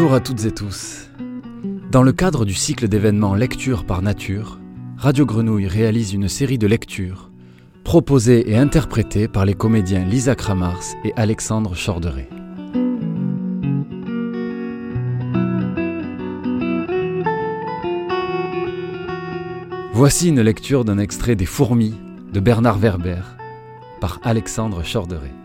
Bonjour à toutes et tous. Dans le cadre du cycle d'événements Lecture par Nature, Radio Grenouille réalise une série de lectures proposées et interprétées par les comédiens Lisa Kramars et Alexandre Chorderet. Voici une lecture d'un extrait des Fourmis de Bernard Werber par Alexandre Chorderet.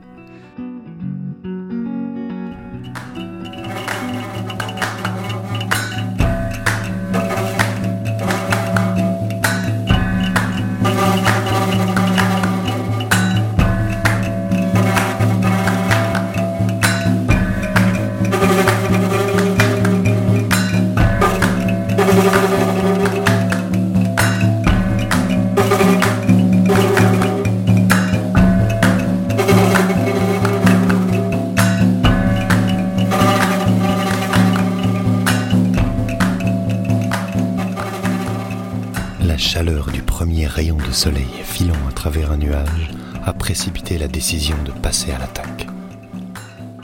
La chaleur du premier rayon de soleil filant à travers un nuage a précipité la décision de passer à l'attaque.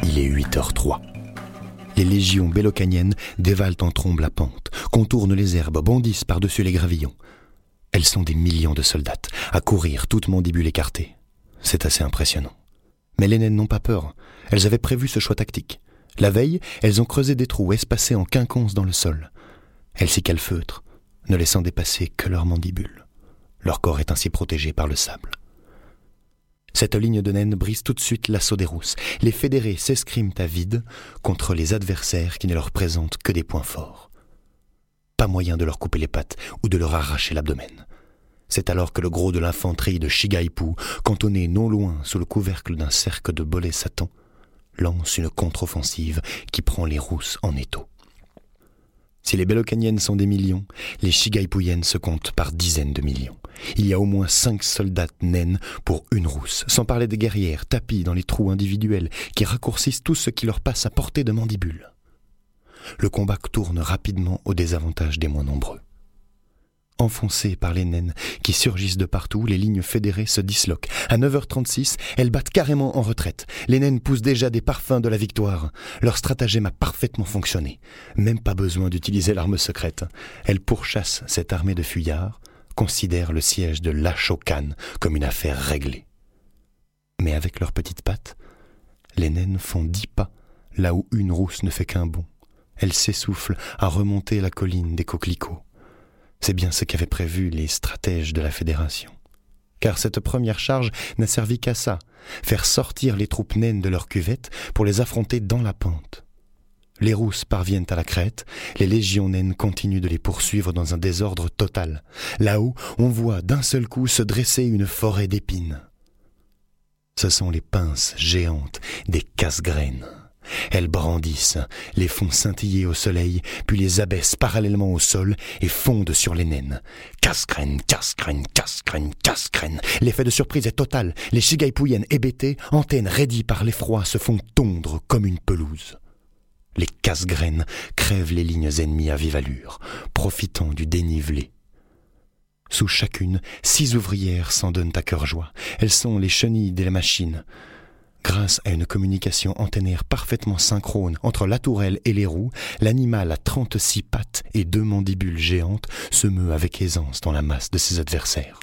Il est 8h03. Les légions bélocaniennes dévalent en trombe la pente, contournent les herbes, bondissent par-dessus les gravillons. Elles sont des millions de soldats, à courir, toutes mandibules écartées. C'est assez impressionnant. Mais les naines n'ont pas peur. Elles avaient prévu ce choix tactique. La veille, elles ont creusé des trous espacés en quinconce dans le sol. Elles s'y calfeutrent, ne laissant dépasser que leurs mandibules. Leur corps est ainsi protégé par le sable. Cette ligne de naines brise tout de suite l'assaut des rousses. Les fédérés s'escriment à vide contre les adversaires qui ne leur présentent que des points forts. Pas moyen de leur couper les pattes ou de leur arracher l'abdomen. C'est alors que le gros de l'infanterie de Shigaipu, cantonné non loin sous le couvercle d'un cercle de bolets Satan, lance une contre-offensive qui prend les rousses en étau. Si les Bélocaniennes sont des millions, les Shigaipuyennes se comptent par dizaines de millions. Il y a au moins cinq soldats naines pour une rousse, sans parler des guerrières tapis dans les trous individuels qui raccourcissent tout ce qui leur passe à portée de mandibule. Le combat tourne rapidement au désavantage des moins nombreux. Enfoncées par les naines qui surgissent de partout, les lignes fédérées se disloquent. À 9h36, elles battent carrément en retraite. Les naines poussent déjà des parfums de la victoire. Leur stratagème a parfaitement fonctionné. Même pas besoin d'utiliser l'arme secrète. Elles pourchassent cette armée de fuyards, considèrent le siège de Lachocan comme une affaire réglée. Mais avec leurs petites pattes, les naines font dix pas là où une rousse ne fait qu'un bond. Elles s'essoufflent à remonter la colline des coquelicots. C'est bien ce qu'avaient prévu les stratèges de la Fédération. Car cette première charge n'a servi qu'à ça, faire sortir les troupes naines de leur cuvette pour les affronter dans la pente. Les rousses parviennent à la crête, les légions naines continuent de les poursuivre dans un désordre total. Là-haut, on voit d'un seul coup se dresser une forêt d'épines. Ce sont les pinces géantes des casse-graines. Elles brandissent, les font scintiller au soleil, puis les abaissent parallèlement au sol et fondent sur les naines. Casse-graine, casse-graine, casse-graine, casse-graine. L'effet de surprise est total. Les chigaipuyennes hébétées, antennes raidies par l'effroi, se font tondre comme une pelouse. Les casse-graines crèvent les lignes ennemies à vive allure, profitant du dénivelé. Sous chacune, six ouvrières s'en donnent à cœur joie. Elles sont les chenilles de la machine. Grâce à une communication antennaire parfaitement synchrone entre la tourelle et les roues, l'animal à 36 pattes et deux mandibules géantes se meut avec aisance dans la masse de ses adversaires.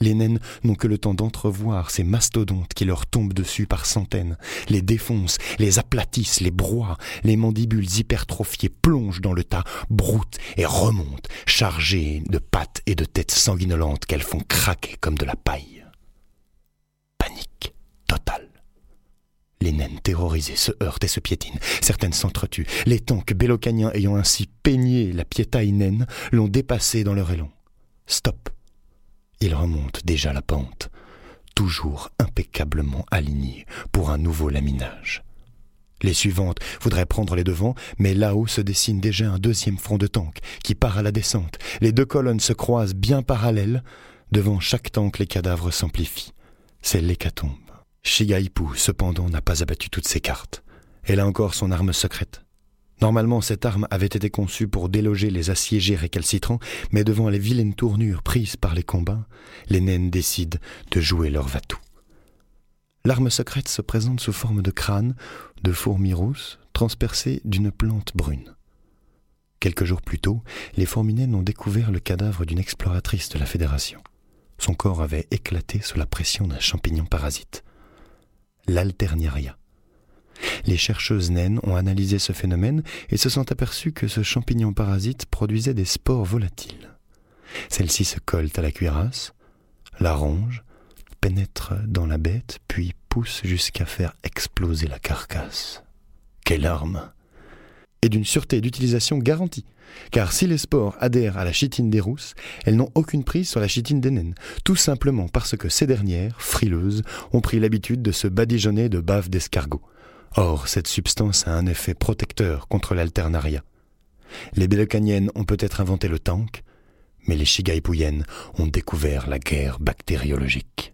Les naines n'ont que le temps d'entrevoir ces mastodontes qui leur tombent dessus par centaines, les défoncent, les aplatissent, les broient, les mandibules hypertrophiées plongent dans le tas, broutent et remontent, chargées de pattes et de têtes sanguinolentes qu'elles font craquer comme de la paille. Les naines terrorisées se heurtent et se piétinent. Certaines s'entretuent. Les tanks bélocaniens ayant ainsi peigné la piétaille naine l'ont dépassé dans leur élan. Stop. Ils remontent déjà la pente, toujours impeccablement alignés pour un nouveau laminage. Les suivantes voudraient prendre les devants, mais là-haut se dessine déjà un deuxième front de tank qui part à la descente. Les deux colonnes se croisent bien parallèles. Devant chaque tank, les cadavres s'amplifient. C'est l'hécatombe. Shigaipu, cependant, n'a pas abattu toutes ses cartes. Elle a encore son arme secrète. Normalement, cette arme avait été conçue pour déloger les assiégés récalcitrants, mais devant les vilaines tournures prises par les combats, les naines décident de jouer leur va-tout. l'arme secrète se présente sous forme de crâne, de fourmis rousses, transpercées d'une plante brune. Quelques jours plus tôt, les fourminaines ont découvert le cadavre d'une exploratrice de la Fédération. Son corps avait éclaté sous la pression d'un champignon parasite, l'alternaria. Les chercheuses naines ont analysé ce phénomène et se sont aperçues que ce champignon parasite produisait des spores volatiles. Celles-ci se collent à la cuirasse, la rongent, pénètrent dans la bête, puis poussent jusqu'à faire exploser la carcasse. Quelle arme Et d'une sûreté d'utilisation garantie, car si les spores adhèrent à la chitine des rousses, elles n'ont aucune prise sur la chitine des naines, tout simplement parce que ces dernières, frileuses, ont pris l'habitude de se badigeonner de bave d'escargot. Or, cette substance a un effet protecteur contre l'alternaria. Les Bélocaniennes ont peut-être inventé le tank, mais les Shigaipouyennes ont découvert la guerre bactériologique.